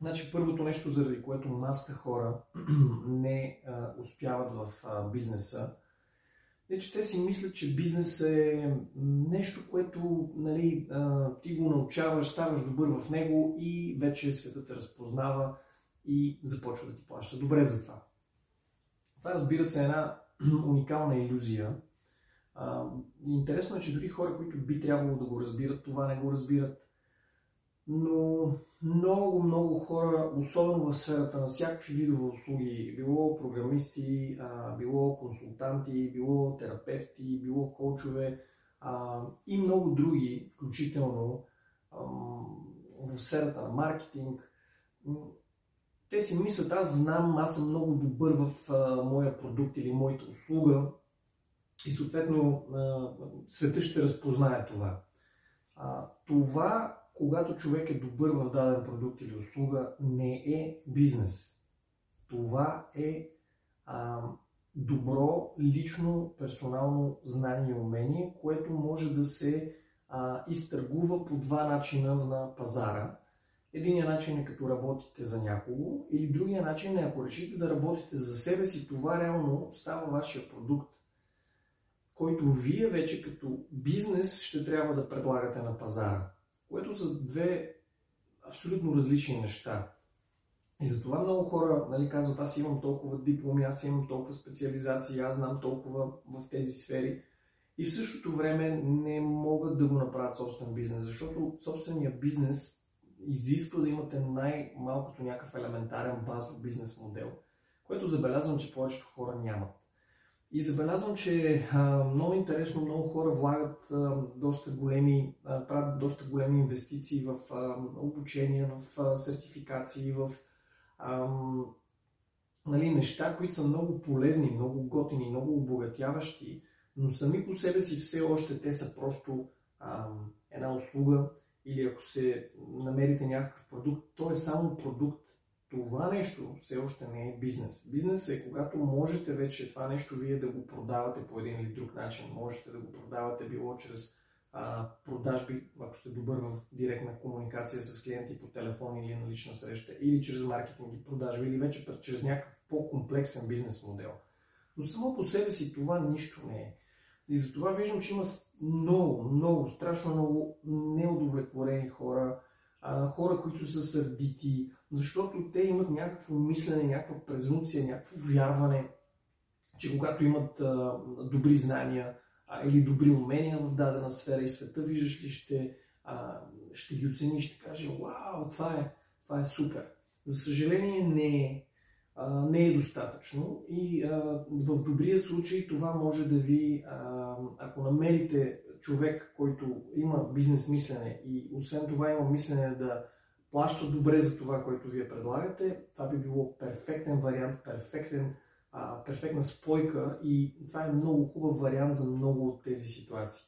Значи първото нещо, заради което масата хора не а, успяват в а, бизнеса, е, че те си мислят, че бизнес е нещо, което нали, а, ти го научаваш, ставаш добър в него и вече светът те разпознава и започва да ти плаща добре за това. Това разбира се е една уникална иллюзия. А, интересно е, че дори хора, които би трябвало да го разбират, това не го разбират но много, много хора, особено в сферата на всякакви видове услуги, било програмисти, било консултанти, било терапевти, било коучове и много други, включително в сферата на маркетинг, те си мислят, аз знам, аз съм много добър в моя продукт или моята услуга и съответно света ще разпознае това. Това когато човек е добър в даден продукт или услуга, не е бизнес. Това е а, добро лично персонално знание и умение, което може да се а, изтъргува по два начина на пазара. Единият начин е като работите за някого, или другия начин е ако решите да работите за себе си, това реално става вашия продукт, който вие вече като бизнес ще трябва да предлагате на пазара което са две абсолютно различни неща. И затова много хора нали, казват, аз имам толкова дипломи, аз имам толкова специализации, аз знам толкова в тези сфери. И в същото време не могат да го направят собствен бизнес, защото собствения бизнес изисква да имате най-малкото някакъв елементарен базов бизнес модел, което забелязвам, че повечето хора нямат. И забелязвам, че а, много интересно, много хора влагат а, доста големи, а, правят доста големи инвестиции в а, обучение, в а, сертификации, в а, нали, неща, които са много полезни, много готини, много обогатяващи, но сами по себе си все още те са просто а, една услуга или ако се намерите някакъв продукт, то е само продукт това нещо все още не е бизнес. Бизнес е когато можете вече това нещо вие да го продавате по един или друг начин. Можете да го продавате било чрез а, продажби, ако сте добър в директна комуникация с клиенти по телефон или на лична среща, или чрез маркетинг и продажби, или вече чрез някакъв по-комплексен бизнес модел. Но само по себе си това нищо не е. И затова виждам, че има много, много, страшно много неудовлетворени хора, хора, които са сърдити, защото те имат някакво мислене, някаква презумпция, някакво вярване, че когато имат а, добри знания а, или добри умения в дадена сфера и света, виждаш ли, ще, а, ще ги оцени и ще каже, вау, това е, това е супер. За съжаление не е, а, не е достатъчно и а, в добрия случай това може да ви, а, ако намерите човек, който има бизнес мислене и освен това има мислене да плаща добре за това, което вие предлагате, това би било перфектен вариант, перфектен, а, перфектна спойка и това е много хубав вариант за много от тези ситуации.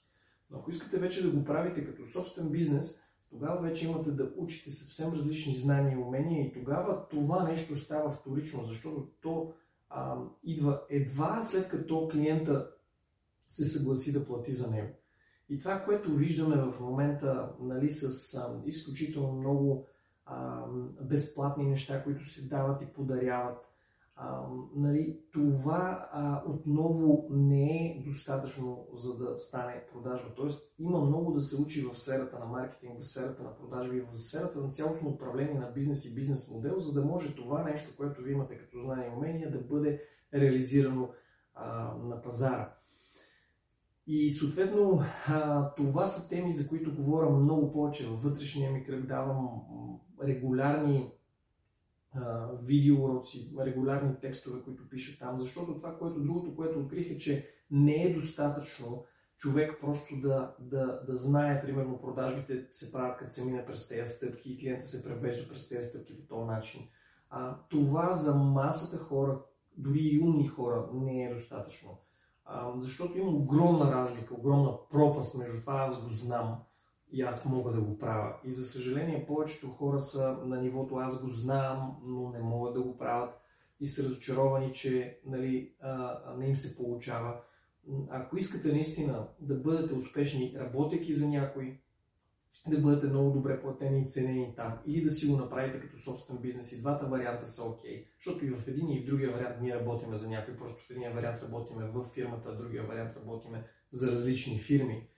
Но ако искате вече да го правите като собствен бизнес, тогава вече имате да учите съвсем различни знания и умения и тогава това нещо става вторично, защото то а, идва едва след като клиента се съгласи да плати за него. И това, което виждаме в момента нали, с а, изключително много а, безплатни неща, които се дават и подаряват, а, нали, това а, отново не е достатъчно за да стане продажба. Тоест има много да се учи в сферата на маркетинг, в сферата на продажби, в сферата на цялостно управление на бизнес и бизнес модел, за да може това нещо, което ви имате като знание и умения, да бъде реализирано а, на пазара. И съответно, това са теми, за които говоря много повече във вътрешния ми кръг. Давам регулярни видеоуроци, регулярни текстове, които пиша там, защото това, което другото, което открих е, че не е достатъчно човек просто да, да, да знае, примерно, продажбите се правят като се мине през тези стъпки и клиента се превежда през тези стъпки по този начин. А, това за масата хора, дори и умни хора, не е достатъчно защото има огромна разлика, огромна пропаст между това аз го знам и аз мога да го правя. И за съжаление повечето хора са на нивото аз го знам, но не могат да го правят и са разочаровани, че нали, не им се получава. Ако искате наистина да бъдете успешни, работейки за някой, да бъдете много добре платени и ценени там, или да си го направите като собствен бизнес. И двата варианта са окей. Okay. Защото и в един и в другия вариант ние работиме за някой, просто в един вариант работиме в фирмата, в другия вариант работиме за различни фирми.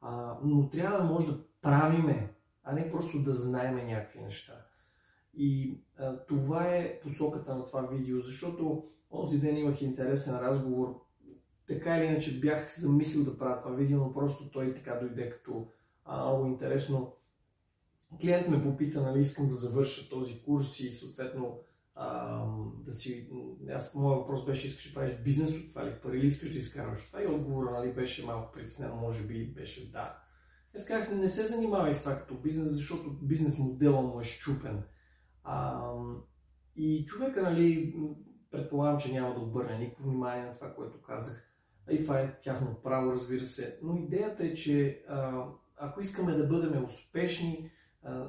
А, но трябва да може да правиме, а не просто да знаеме някакви неща. И а, това е посоката на това видео, защото онзи ден имах интересен разговор. Така или иначе бях замислил да правя това видео, но просто той така дойде като а, много интересно. Клиент ме попита, нали, искам да завърша този курс и съответно а, да си... Аз, моят въпрос беше, искаш да правиш бизнес от това ли, пари ли искаш да изкарваш това? И отговора нали, беше малко притеснен, може би беше да. Аз казах, не се занимавай с това като бизнес, защото бизнес модела му е щупен. А, и човека, нали, предполагам, че няма да обърне никакво внимание на това, което казах. И това е тяхно право, разбира се. Но идеята е, че а, ако искаме да бъдем успешни,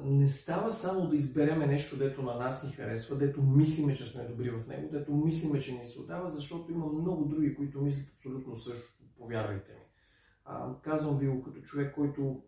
не става само да избереме нещо, дето на нас ни харесва, дето мислиме, че сме добри в него, дето мислиме, че ни се отдава, защото има много други, които мислят абсолютно също, повярвайте ми. Казвам ви го като човек, който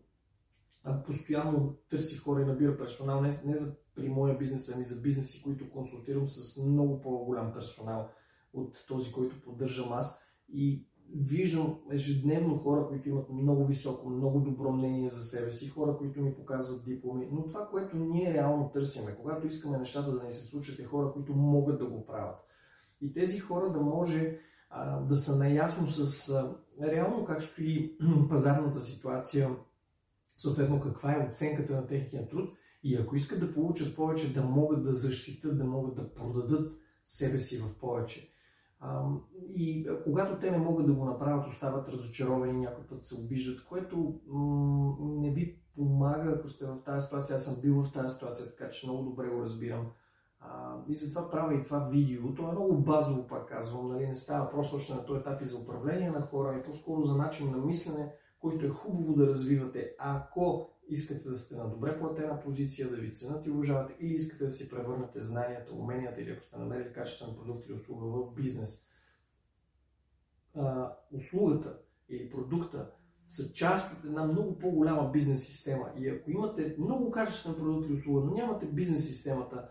постоянно търси хора и набира персонал, не, не за при моя бизнес, ами за бизнеси, които консултирам с много по-голям персонал от този, който поддържам аз. И виждам ежедневно хора, които имат много високо, много добро мнение за себе си, хора, които ми показват дипломи, но това, което ние реално търсиме, когато искаме нещата да ни се случат, е хора, които могат да го правят. И тези хора да може а, да са наясно с а, реално как стои пазарната ситуация, съответно каква е оценката на техния труд и ако искат да получат повече, да могат да защитат, да могат да продадат себе си в повече. И когато те не могат да го направят, остават разочаровани, някой път се обиждат, което не ви помага, ако сте в тази ситуация. Аз съм бил в тази ситуация, така че много добре го разбирам. и затова правя и това видео. То е много базово, пак казвам. Нали? Не става просто още на този етап и за управление на хора, и по-скоро за начин на мислене, който е хубаво да развивате. Ако искате да сте на добре платена позиция, да ви ценят и уважавате, или искате да си превърнете знанията, уменията или ако сте намерили качествен продукт или услуга в бизнес, а, услугата или продукта са част от една много по-голяма бизнес система. И ако имате много качествен продукт или услуга, но нямате бизнес системата,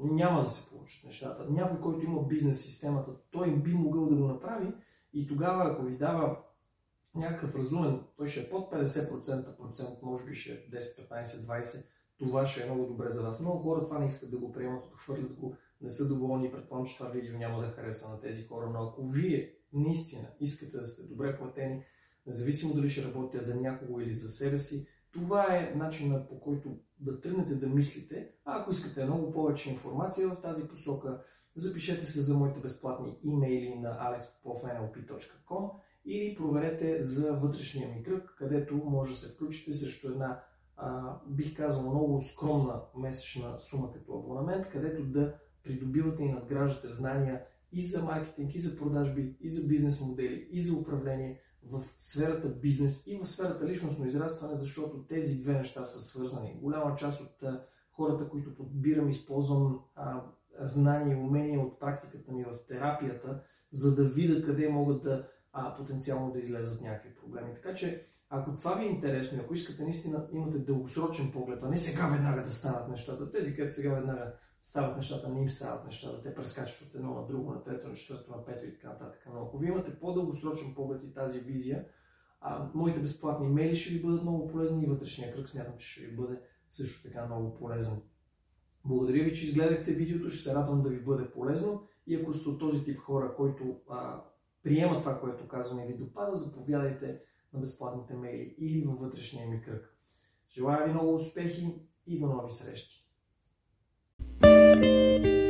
няма да се получат нещата. Някой, който има бизнес системата, той би могъл да го направи и тогава, ако ви дава някакъв разумен, той ще е под 50%, процент, може би ще е 10, 15, 20, това ще е много добре за вас. Много хора това не искат да го приемат, отхвърлят го, не са доволни и предполагам, че това видео няма да хареса на тези хора, но ако вие наистина искате да сте добре платени, независимо дали ще работите за някого или за себе си, това е начинът по който да тръгнете да мислите. А ако искате много повече информация в тази посока, запишете се за моите безплатни имейли на alexpopov.nlp.com или проверете за вътрешния ми кръг, където може да се включите срещу една, а, бих казал, много скромна месечна сума като абонамент, където да придобивате и надграждате знания и за маркетинг, и за продажби, и за бизнес модели, и за управление в сферата бизнес и в сферата личностно израстване, защото тези две неща са свързани. Голяма част от а, хората, които подбирам, използвам а, знания и умения от практиката ми в терапията, за да видя къде могат да а, потенциално да излезат някакви проблеми. Така че, ако това ви е интересно и ако искате наистина имате дългосрочен поглед, а не сега веднага да станат нещата, тези, където сега веднага стават нещата, не им стават нещата, те прескачат от едно на друго, на трето, на четвърто, на пето и така нататък. Но ако ви имате по-дългосрочен поглед и тази визия, а, моите безплатни имейли ще ви бъдат много полезни и вътрешния кръг смятам, че ще ви бъде също така много полезен. Благодаря ви, че изгледахте видеото, ще се радвам да ви бъде полезно и ако сте от този тип хора, който а, приема това, което казвам и ви допада, заповядайте на безплатните мейли или във вътрешния ми кръг. Желая ви много успехи и до нови срещи! thank you